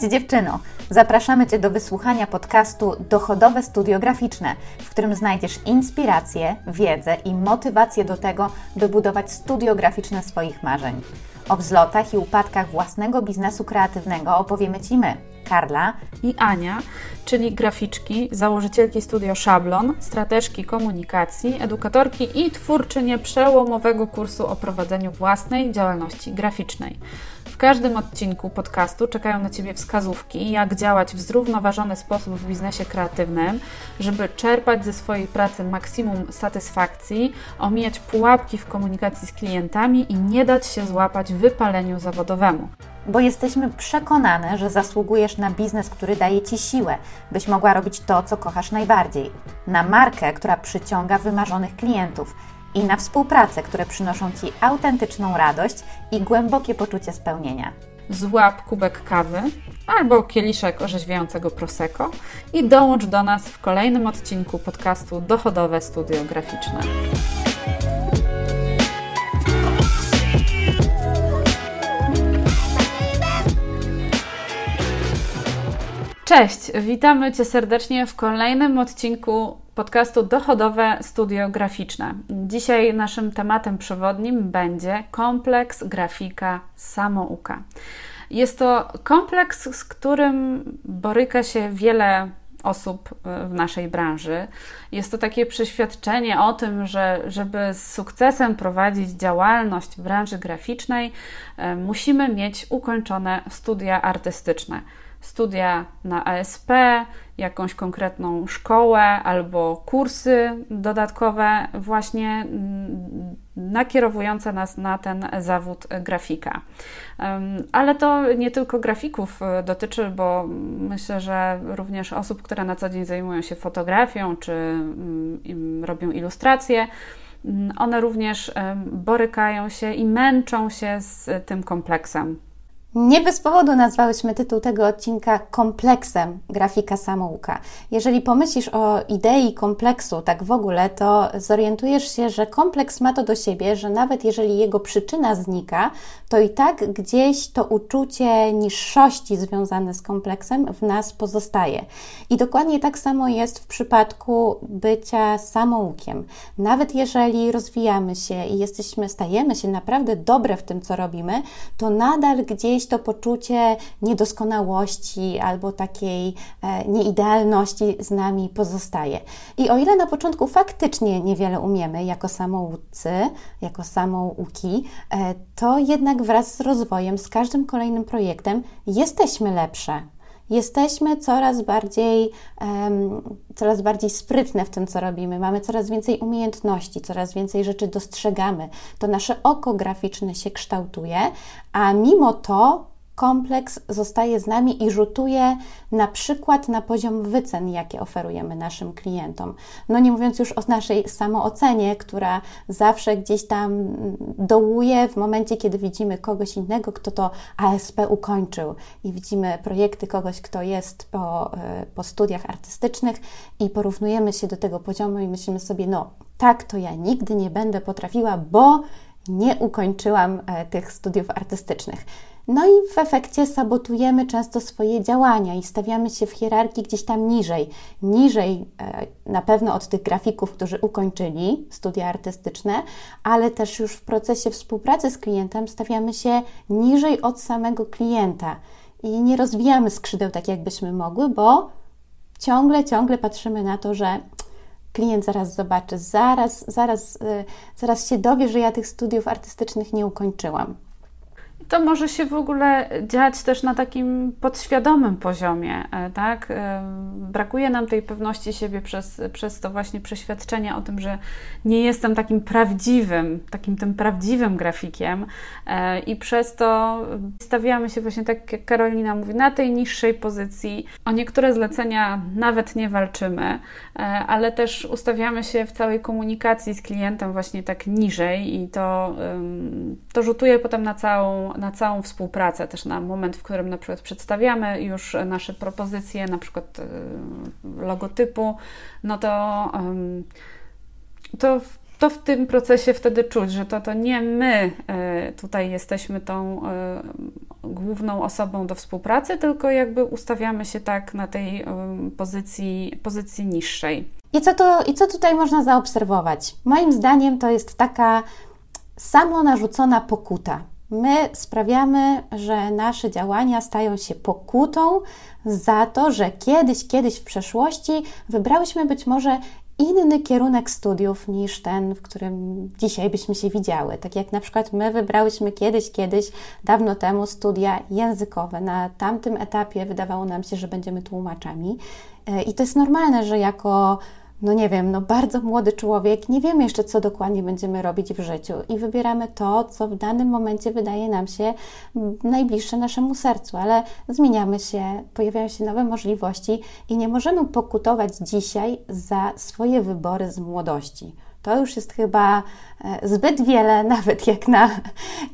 Cześć dziewczyno! Zapraszamy Cię do wysłuchania podcastu Dochodowe Studio Graficzne, w którym znajdziesz inspirację, wiedzę i motywację do tego, by budować studio graficzne swoich marzeń. O wzlotach i upadkach własnego biznesu kreatywnego opowiemy Ci my, Karla i Ania, czyli graficzki, założycielki studio Szablon, strateżki komunikacji, edukatorki i twórczynie przełomowego kursu o prowadzeniu własnej działalności graficznej. Każdym odcinku podcastu czekają na Ciebie wskazówki, jak działać w zrównoważony sposób w biznesie kreatywnym, żeby czerpać ze swojej pracy maksimum satysfakcji, omijać pułapki w komunikacji z klientami i nie dać się złapać wypaleniu zawodowemu. Bo jesteśmy przekonane, że zasługujesz na biznes, który daje Ci siłę, byś mogła robić to, co kochasz najbardziej, na markę, która przyciąga wymarzonych klientów i na współpracę, które przynoszą Ci autentyczną radość i głębokie poczucie spełnienia. Złap kubek kawy albo kieliszek orzeźwiającego prosecco i dołącz do nas w kolejnym odcinku podcastu Dochodowe Studio Graficzne. Cześć, witamy Cię serdecznie w kolejnym odcinku podcastu Dochodowe Studio Graficzne. Dzisiaj naszym tematem przewodnim będzie kompleks grafika samouka. Jest to kompleks, z którym boryka się wiele osób w naszej branży. Jest to takie przeświadczenie o tym, że żeby z sukcesem prowadzić działalność w branży graficznej, e, musimy mieć ukończone studia artystyczne studia na ASP, jakąś konkretną szkołę albo kursy dodatkowe, właśnie mm, nakierowujące nas na ten zawód grafika. Ale to nie tylko grafików e, dotyczy, bo myślę, że również osób, które na co dzień zajmują się fotografią czy mm, robią ilustracje. Mm, one również borykają się i męczą się z tym kompleksem nie bez powodu nazwałyśmy tytuł tego odcinka kompleksem grafika samouka. Jeżeli pomyślisz o idei kompleksu tak w ogóle, to zorientujesz się, że kompleks ma to do siebie, że nawet jeżeli jego przyczyna znika, to i tak gdzieś to uczucie niższości związane z kompleksem w nas pozostaje. I dokładnie tak samo jest w przypadku bycia samoukiem. Nawet jeżeli rozwijamy się i jesteśmy, stajemy się naprawdę dobre w tym, co robimy, to nadal gdzieś to poczucie niedoskonałości albo takiej e, nieidealności z nami pozostaje. I o ile na początku faktycznie niewiele umiemy jako samoucy, jako samouki, e, to jednak wraz z rozwojem, z każdym kolejnym projektem jesteśmy lepsze jesteśmy coraz bardziej, um, coraz bardziej sprytne w tym, co robimy. Mamy coraz więcej umiejętności, coraz więcej rzeczy dostrzegamy. To nasze oko graficzne się kształtuje, a mimo to kompleks zostaje z nami i rzutuje na przykład na poziom wycen, jakie oferujemy naszym klientom. No nie mówiąc już o naszej samoocenie, która zawsze gdzieś tam dołuje w momencie, kiedy widzimy kogoś innego, kto to ASP ukończył i widzimy projekty kogoś, kto jest po, e, po studiach artystycznych i porównujemy się do tego poziomu i myślimy sobie, no tak to ja nigdy nie będę potrafiła, bo nie ukończyłam e, tych studiów artystycznych. No i w efekcie sabotujemy często swoje działania i stawiamy się w hierarchii gdzieś tam niżej. Niżej e, na pewno od tych grafików, którzy ukończyli studia artystyczne, ale też już w procesie współpracy z klientem stawiamy się niżej od samego klienta i nie rozwijamy skrzydeł tak, jakbyśmy mogły, bo ciągle, ciągle patrzymy na to, że klient zaraz zobaczy, zaraz, zaraz, e, zaraz się dowie, że ja tych studiów artystycznych nie ukończyłam to może się w ogóle dziać też na takim podświadomym poziomie, e, tak? E, brakuje nam tej pewności siebie przez, przez to właśnie przeświadczenie o tym, że nie jestem takim prawdziwym, takim tym prawdziwym grafikiem e, i przez to stawiamy się właśnie tak, jak Karolina mówi, na tej niższej pozycji. O niektóre zlecenia nawet nie walczymy, ale też ustawiamy się w całej komunikacji z klientem właśnie tak niżej i to, to rzutuje potem na całą na całą współpracę, też na moment, w którym na przykład przedstawiamy już nasze propozycje, na przykład y, logotypu, no to, to to w tym procesie wtedy czuć, że to, to nie my y, tutaj jesteśmy tą y, główną osobą do współpracy, tylko jakby ustawiamy się tak na tej pozycji, pozycji niższej. I co, to, I co tutaj można zaobserwować? Moim zdaniem to jest taka samo narzucona pokuta. My sprawiamy, że nasze działania stają się pokutą za to, że kiedyś, kiedyś w przeszłości wybrałyśmy być może inny kierunek studiów niż ten, w którym dzisiaj byśmy się widziały. Tak jak na przykład my wybrałyśmy kiedyś, kiedyś, dawno temu studia językowe. Na tamtym etapie wydawało nam się, że będziemy tłumaczami. E, I to jest normalne, że jako no nie wiem, no bardzo młody człowiek, nie wiemy jeszcze, co dokładnie będziemy robić w życiu i wybieramy to, co w danym momencie wydaje nam się najbliższe naszemu sercu, ale zmieniamy się, pojawiają się nowe możliwości i nie możemy pokutować dzisiaj za swoje wybory z młodości. To już jest chyba e, zbyt wiele, nawet jak na,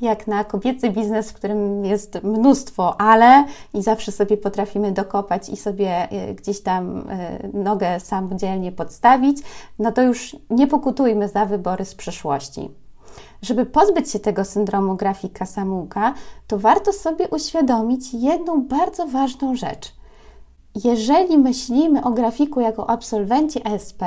jak na kobiecy biznes, w którym jest mnóstwo, ale i zawsze sobie potrafimy dokopać i sobie e, gdzieś tam e, nogę samodzielnie podstawić, no to już nie pokutujmy za wybory z przeszłości. Żeby pozbyć się tego syndromu grafika samouka, to warto sobie uświadomić jedną bardzo ważną rzecz. Jeżeli myślimy o grafiku jako absolwenci ESP,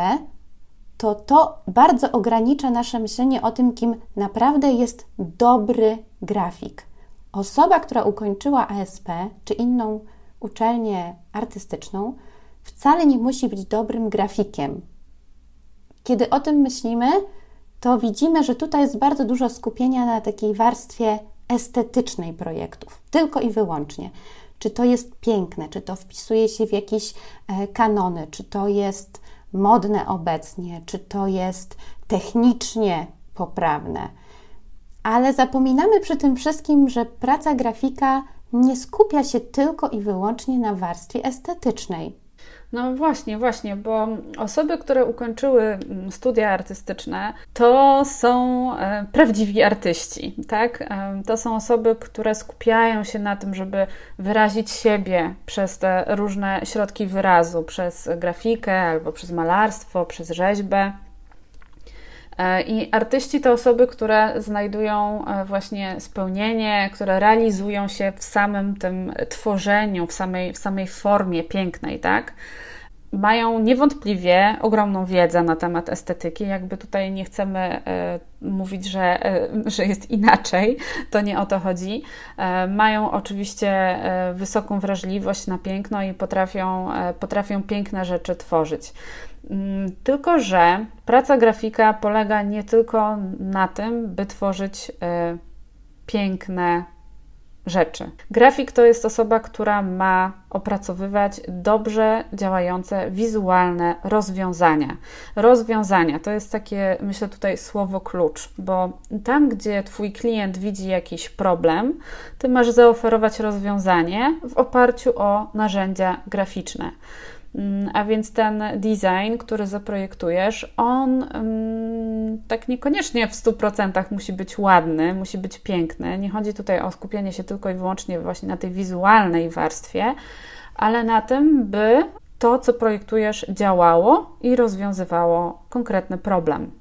to to bardzo ogranicza nasze myślenie o tym, kim naprawdę jest dobry grafik. Osoba, która ukończyła ASP czy inną uczelnię artystyczną, wcale nie musi być dobrym grafikiem. Kiedy o tym myślimy, to widzimy, że tutaj jest bardzo dużo skupienia na takiej warstwie estetycznej projektów, tylko i wyłącznie. Czy to jest piękne, czy to wpisuje się w jakieś e, kanony, czy to jest modne obecnie, czy to jest technicznie poprawne. Ale zapominamy przy tym wszystkim, że praca grafika nie skupia się tylko i wyłącznie na warstwie estetycznej. No właśnie, właśnie, bo osoby, które ukończyły mm, studia artystyczne, to są e, prawdziwi artyści, tak? E, to są osoby, które skupiają się na tym, żeby wyrazić siebie przez te różne środki wyrazu, przez grafikę albo przez malarstwo, przez rzeźbę. E, I artyści to osoby, które znajdują właśnie spełnienie, które realizują się w samym tym tworzeniu, w samej, w samej formie pięknej, tak? mają niewątpliwie ogromną wiedzę na temat estetyki. Jakby tutaj nie chcemy e, mówić, że, e, że jest inaczej, to nie o to chodzi. E, mają oczywiście wysoką wrażliwość na piękno i potrafią, potrafią piękne rzeczy tworzyć. Mm, tylko, że praca grafika polega nie tylko na tym, by tworzyć piękne rzeczy. Grafik to jest osoba, która ma opracowywać dobrze działające wizualne rozwiązania. Rozwiązania to jest takie, myślę tutaj słowo klucz, bo tam, gdzie Twój klient widzi jakiś problem, Ty masz zaoferować rozwiązanie w oparciu o narzędzia graficzne. Mm, a więc ten design, który zaprojektujesz, on um, tak niekoniecznie w 100% musi być ładny, musi być piękny. Nie chodzi tutaj o skupienie się tylko i wyłącznie właśnie na tej wizualnej warstwie, ale na tym, by to, co projektujesz, działało i rozwiązywało konkretny problem.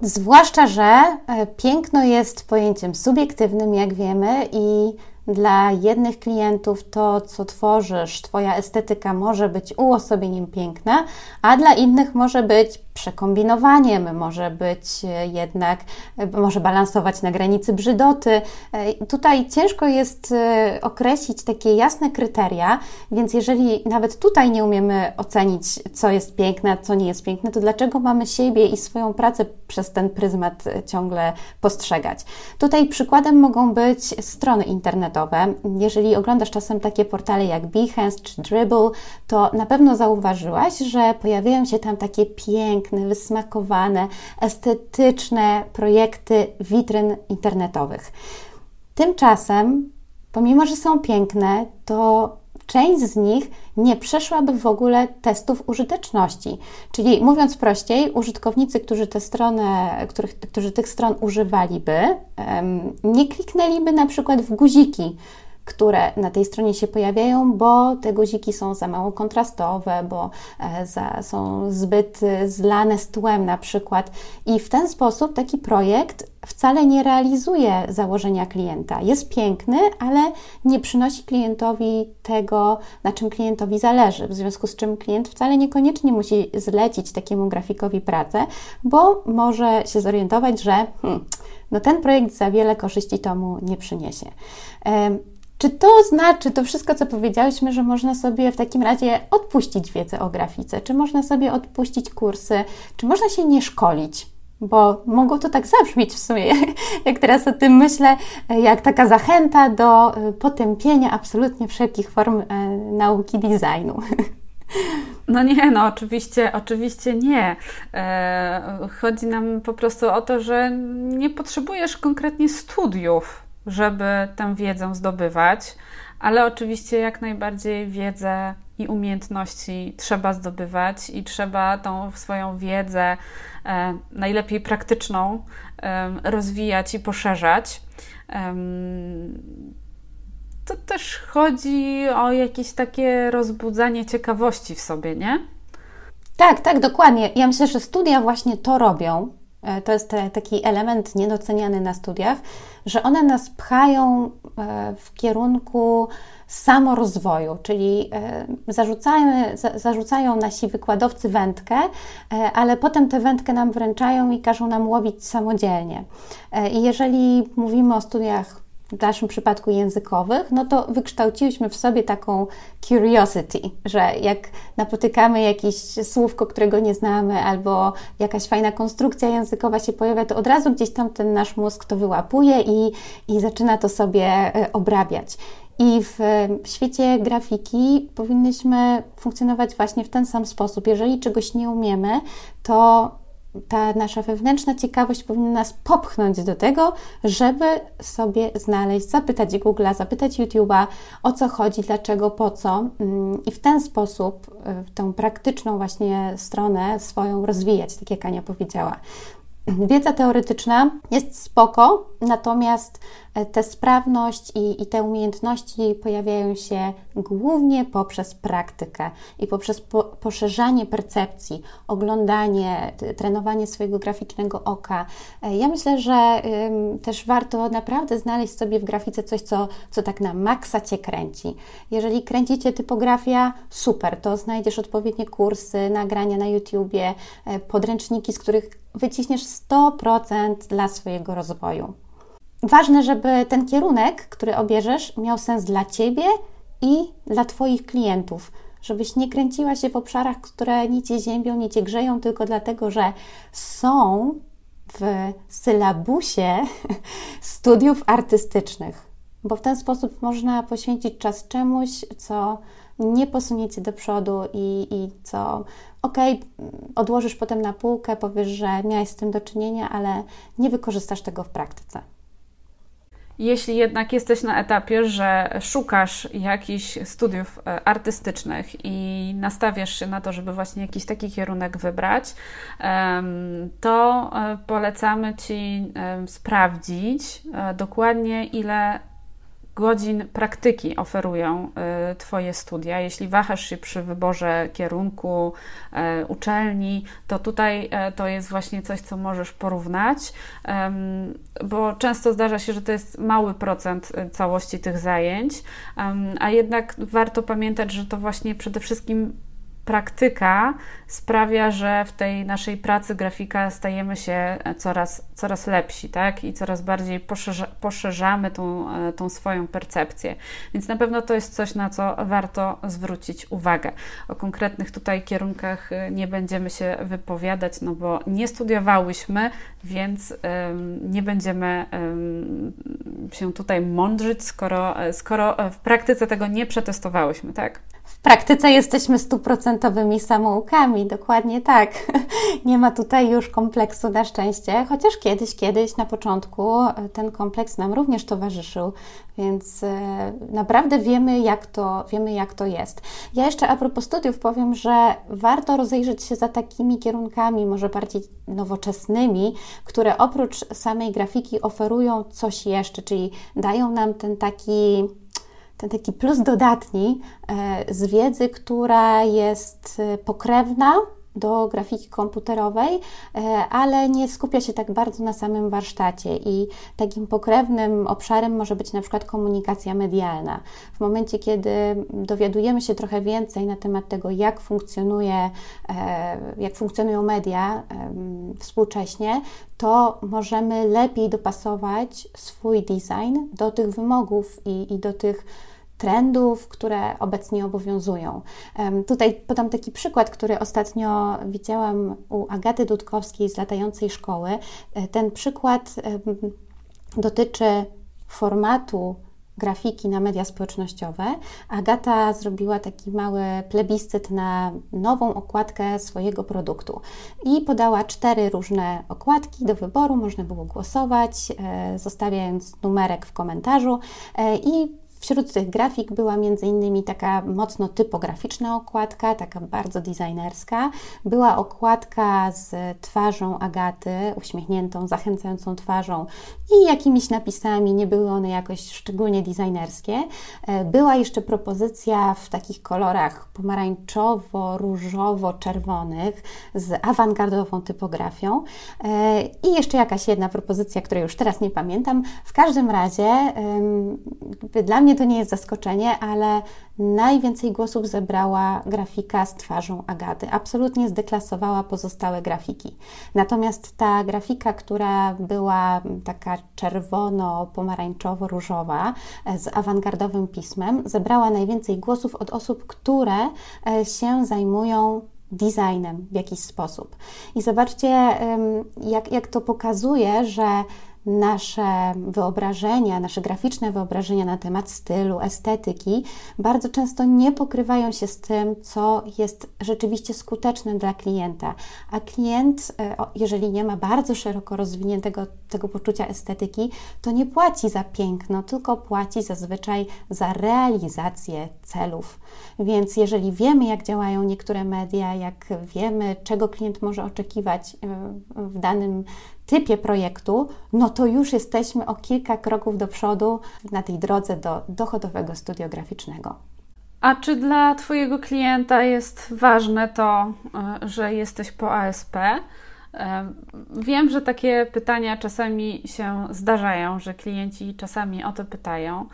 Zwłaszcza, że e, piękno jest pojęciem subiektywnym, jak wiemy, i dla jednych klientów to, co tworzysz, Twoja estetyka może być uosobieniem piękna, a dla innych może być przekombinowaniem, może być e, jednak, e, może balansować na granicy brzydoty. E, tutaj ciężko jest określić takie jasne kryteria, więc jeżeli nawet tutaj nie umiemy ocenić, co jest piękne, co nie jest piękne, to dlaczego mamy siebie i swoją pracę przez ten pryzmat ciągle postrzegać? Tutaj przykładem mogą być strony internetowe. Jeżeli oglądasz czasem takie portale jak Behance czy Dribble, to na pewno zauważyłaś, że pojawiają się tam takie piękne, wysmakowane, estetyczne projekty witryn internetowych. Tymczasem, pomimo że są piękne, to część z nich nie przeszłaby w ogóle testów użyteczności. Czyli mówiąc prościej, użytkownicy, którzy, te strony, których, którzy tych stron używaliby, nie kliknęliby na przykład w guziki które na tej stronie się pojawiają, bo te guziki są za mało kontrastowe, bo e, za, są zbyt zlane z tłem na przykład. I w ten sposób taki projekt wcale nie realizuje założenia klienta. Jest piękny, ale nie przynosi klientowi tego, na czym klientowi zależy. W związku z czym klient wcale niekoniecznie musi zlecić takiemu grafikowi pracę, bo może się zorientować, że hmm, no ten projekt za wiele korzyści tomu nie przyniesie. Czy to znaczy, to wszystko, co powiedziałyśmy, że można sobie w takim razie odpuścić wiedzę o grafice? Czy można sobie odpuścić kursy? Czy można się nie szkolić? Bo mogło to tak zabrzmieć w sumie, jak teraz o tym myślę, jak taka zachęta do e, potępienia absolutnie wszelkich form e, nauki designu. No nie, no oczywiście, oczywiście nie. E, chodzi nam po prostu o to, że nie potrzebujesz konkretnie studiów, żeby tę wiedzę zdobywać, ale oczywiście jak najbardziej wiedzę i umiejętności trzeba zdobywać i trzeba tą swoją wiedzę, e, najlepiej praktyczną, e, rozwijać i poszerzać. E, to też chodzi o jakieś takie rozbudzanie ciekawości w sobie, nie? Tak, tak, dokładnie. Ja myślę, że studia właśnie to robią. E, to jest taki element niedoceniany na studiach, że one nas pchają e, w kierunku samorozwoju, czyli e, zarzucają, zarzucają nasi wykładowcy wędkę, ale potem tę wędkę nam wręczają i każą nam łowić samodzielnie. I jeżeli mówimy o studiach w naszym przypadku językowych, no to wykształciłyśmy w sobie taką curiosity, że jak napotykamy jakieś słówko, którego nie znamy, albo jakaś fajna konstrukcja językowa się pojawia, to od razu gdzieś tam ten nasz mózg to wyłapuje i, i zaczyna to sobie e, obrabiać. I w świecie grafiki powinnyśmy funkcjonować właśnie w ten sam sposób. Jeżeli czegoś nie umiemy, to ta nasza wewnętrzna ciekawość powinna nas popchnąć do tego, żeby sobie znaleźć, zapytać Google'a, zapytać YouTube'a, o co chodzi, dlaczego, po co mm, i w ten sposób y, tę praktyczną właśnie stronę swoją rozwijać, tak jak Ania powiedziała. Wiedza teoretyczna jest spoko, natomiast e, tę sprawność i, i te umiejętności pojawiają się głównie poprzez praktykę i poprzez po, poszerzanie percepcji, oglądanie, trenowanie swojego graficznego oka. E, ja myślę, że też warto naprawdę znaleźć sobie w grafice coś, co, co tak na maksa Cię kręci. Jeżeli kręcicie typografia, super, to znajdziesz odpowiednie kursy, nagrania na YouTubie, e, podręczniki, z których wyciśniesz 100% dla swojego rozwoju. Ważne, żeby ten kierunek, który obierzesz, miał sens dla Ciebie i dla Twoich klientów. Żebyś nie kręciła się w obszarach, które nic Cię ziębią, nic Cię grzeją, tylko dlatego, że są w sylabusie studiów artystycznych. Bo w ten sposób można poświęcić czas czemuś, co nie posunie Cię do przodu i, i co ok, odłożysz potem na półkę, powiesz, że miałeś z tym do czynienia, ale nie wykorzystasz tego w praktyce. Jeśli jednak jesteś na etapie, że szukasz jakichś studiów e, artystycznych i nastawiasz się na to, żeby właśnie jakiś taki kierunek wybrać, to e, polecamy Ci sprawdzić e, dokładnie, ile godzin praktyki oferują y, Twoje studia. Jeśli wahasz się przy wyborze kierunku, y, uczelni, to tutaj y, to jest właśnie coś, co możesz porównać, bo często zdarza się, że to jest mały procent całości tych zajęć, a jednak warto pamiętać, że to właśnie przede wszystkim praktyka sprawia, że w tej naszej pracy grafika stajemy się coraz, coraz lepsi, tak? I coraz bardziej poszerza, poszerzamy tą, e, tą swoją percepcję. Więc na pewno to jest coś, na co warto zwrócić uwagę. O konkretnych tutaj kierunkach e, nie będziemy się wypowiadać, no bo nie studiowałyśmy, więc nie będziemy się tutaj mądrzyć, skoro, e, skoro w praktyce tego nie przetestowałyśmy, tak? Praktyce jesteśmy stuprocentowymi samoukami, dokładnie tak. Nie ma tutaj już kompleksu na szczęście, chociaż kiedyś, kiedyś na początku e, ten kompleks nam również towarzyszył, więc e, naprawdę wiemy jak, to, wiemy, jak to jest. Ja jeszcze a propos studiów powiem, że warto rozejrzeć się za takimi kierunkami, może bardziej nowoczesnymi, które oprócz samej grafiki oferują coś jeszcze, czyli dają nam ten taki ten taki plus dodatni z wiedzy, która jest pokrewna do grafiki komputerowej, e, ale nie skupia się tak bardzo na samym warsztacie i takim pokrewnym obszarem może być na przykład komunikacja medialna. W momencie, kiedy dowiadujemy się trochę więcej na temat tego, jak funkcjonuje, e, jak funkcjonują media współcześnie, to możemy lepiej dopasować swój design do tych wymogów i, i do tych trendów, które obecnie obowiązują. Tutaj podam taki przykład, który ostatnio widziałam u Agaty Dudkowskiej z latającej szkoły. E, ten przykład dotyczy formatu grafiki na media społecznościowe. Agata zrobiła taki mały plebiscyt na nową okładkę swojego produktu i podała cztery różne okładki do wyboru. Można było głosować, e, zostawiając numerek w komentarzu e, i Wśród tych grafik była m.in. taka mocno typograficzna okładka, taka bardzo designerska. Była okładka z twarzą Agaty, uśmiechniętą, zachęcającą twarzą i jakimiś napisami, nie były one jakoś szczególnie designerskie. E, była jeszcze propozycja w takich kolorach pomarańczowo-różowo-czerwonych z awangardową typografią e, i jeszcze jakaś jedna propozycja, której już teraz nie pamiętam. W każdym razie dla mnie to nie jest zaskoczenie, ale najwięcej głosów zebrała grafika z twarzą Agaty. Absolutnie zdeklasowała pozostałe grafiki. Natomiast ta grafika, która była taka czerwono-pomarańczowo-różowa e, z awangardowym pismem, zebrała najwięcej głosów od osób, które e, się zajmują designem w jakiś sposób. I zobaczcie, jak, jak to pokazuje, że nasze wyobrażenia, nasze graficzne wyobrażenia na temat stylu, estetyki bardzo często nie pokrywają się z tym, co jest rzeczywiście skuteczne dla klienta. A klient, e, jeżeli nie ma bardzo szeroko rozwiniętego tego poczucia estetyki, to nie płaci za piękno, tylko płaci zazwyczaj za realizację celów. Więc jeżeli wiemy, jak działają niektóre media, jak wiemy, czego klient może oczekiwać e, w danym typie projektu, no to już jesteśmy o kilka kroków do przodu na tej drodze do dochodowego studiograficznego. A czy dla Twojego klienta jest ważne to, e, że jesteś po ASP? E, wiem, że takie pytania czasami się zdarzają, że klienci czasami o to pytają.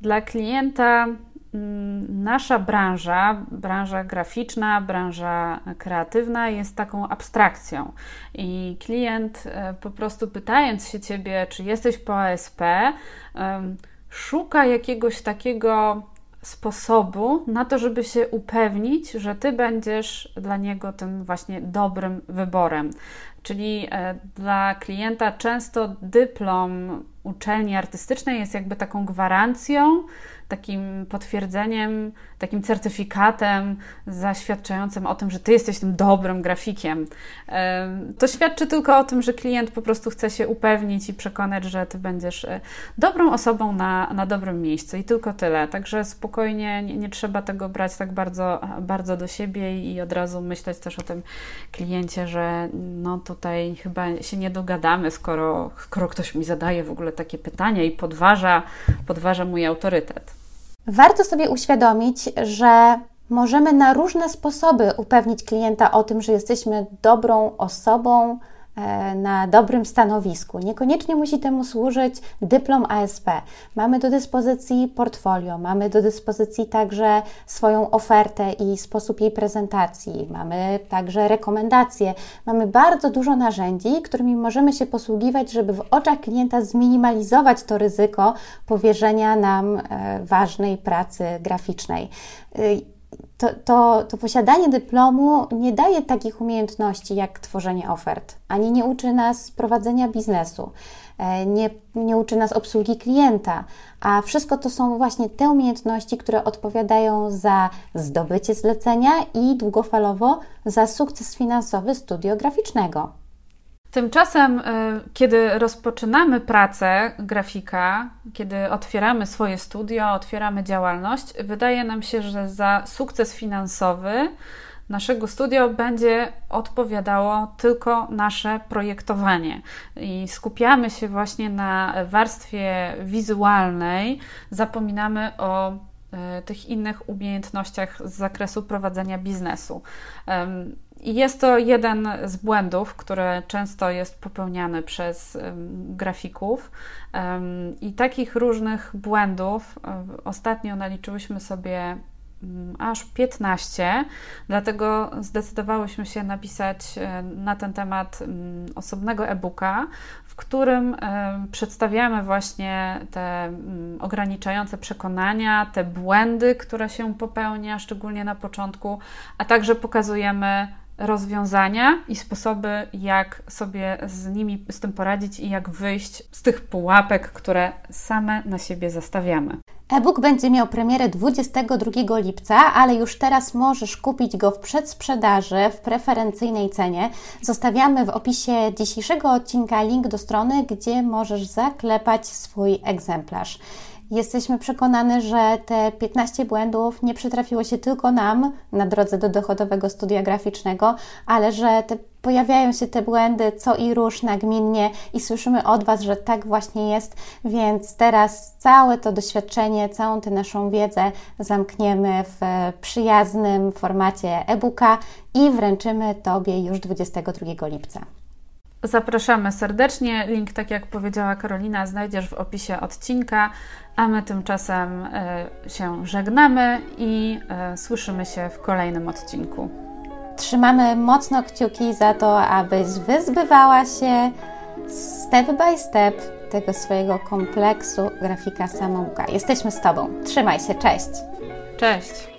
Dla klienta nasza branża, branża graficzna, branża kreatywna jest taką abstrakcją i klient e, po prostu pytając się ciebie, czy jesteś po ASP, szuka jakiegoś takiego sposobu na to, żeby się upewnić, że ty będziesz dla niego tym właśnie dobrym wyborem. Czyli e, dla klienta często dyplom uczelni artystycznej jest jakby taką gwarancją, takim potwierdzeniem, takim certyfikatem zaświadczającym o tym, że ty jesteś tym dobrym grafikiem. To świadczy tylko o tym, że klient po prostu chce się upewnić i przekonać, że ty będziesz e, dobrą osobą na, na dobrym miejscu i tylko tyle. Także spokojnie, nie, nie trzeba tego brać tak bardzo, bardzo do siebie i od razu myśleć też o tym kliencie, że no tutaj chyba się nie dogadamy, skoro, skoro ktoś mi zadaje w ogóle takie pytania i podważa, podważa mój autorytet. Warto sobie uświadomić, że możemy na różne sposoby upewnić klienta o tym, że jesteśmy dobrą osobą, na dobrym stanowisku. Niekoniecznie musi temu służyć dyplom ASP. Mamy do dyspozycji portfolio, mamy do dyspozycji także swoją ofertę i sposób jej prezentacji, mamy także rekomendacje. Mamy bardzo dużo narzędzi, którymi możemy się posługiwać, żeby w oczach klienta zminimalizować to ryzyko powierzenia nam e, ważnej pracy graficznej e, to, to, to posiadanie dyplomu nie daje takich umiejętności jak tworzenie ofert, ani nie uczy nas prowadzenia biznesu, e, nie, nie uczy nas obsługi klienta, a wszystko to są właśnie te umiejętności, które odpowiadają za zdobycie zlecenia i długofalowo za sukces finansowy studiograficznego. Tymczasem, y, kiedy rozpoczynamy pracę grafika, kiedy otwieramy swoje studio, otwieramy działalność, wydaje nam się, że za sukces finansowy naszego studio będzie odpowiadało tylko nasze projektowanie i skupiamy się właśnie na warstwie wizualnej, zapominamy o e, tych innych umiejętnościach z zakresu prowadzenia biznesu. I jest to jeden z błędów, który często jest popełniany przez grafików. I takich różnych błędów ostatnio naliczyłyśmy sobie mm, aż 15, dlatego zdecydowałyśmy się napisać e, na ten temat mm, osobnego e-booka, w którym przedstawiamy właśnie te mm, ograniczające przekonania, te błędy, które się popełnia, szczególnie na początku, a także pokazujemy rozwiązania i sposoby, jak sobie z nimi, z tym poradzić i jak wyjść z tych pułapek, które same na siebie zastawiamy. E-book będzie miał premierę 22 lipca, ale już teraz możesz kupić go w przedsprzedaży w preferencyjnej cenie. Zostawiamy w opisie dzisiejszego odcinka link do strony, gdzie możesz zaklepać swój egzemplarz. Jesteśmy przekonane, że te 15 błędów nie przytrafiło się tylko nam na drodze do dochodowego studia graficznego, ale że te, pojawiają się te błędy co i róż nagminnie i słyszymy od Was, że tak właśnie jest, więc teraz całe to doświadczenie, całą tę naszą wiedzę zamkniemy w przyjaznym formacie e-booka i wręczymy Tobie już 22 lipca. Zapraszamy serdecznie. Link, tak jak powiedziała Karolina, znajdziesz w opisie odcinka, a my tymczasem e, się żegnamy i e, słyszymy się w kolejnym odcinku. Trzymamy mocno kciuki za to, abyś wyzbywała się step by step tego swojego kompleksu grafika samouka. Jesteśmy z Tobą. Trzymaj się, cześć. Cześć.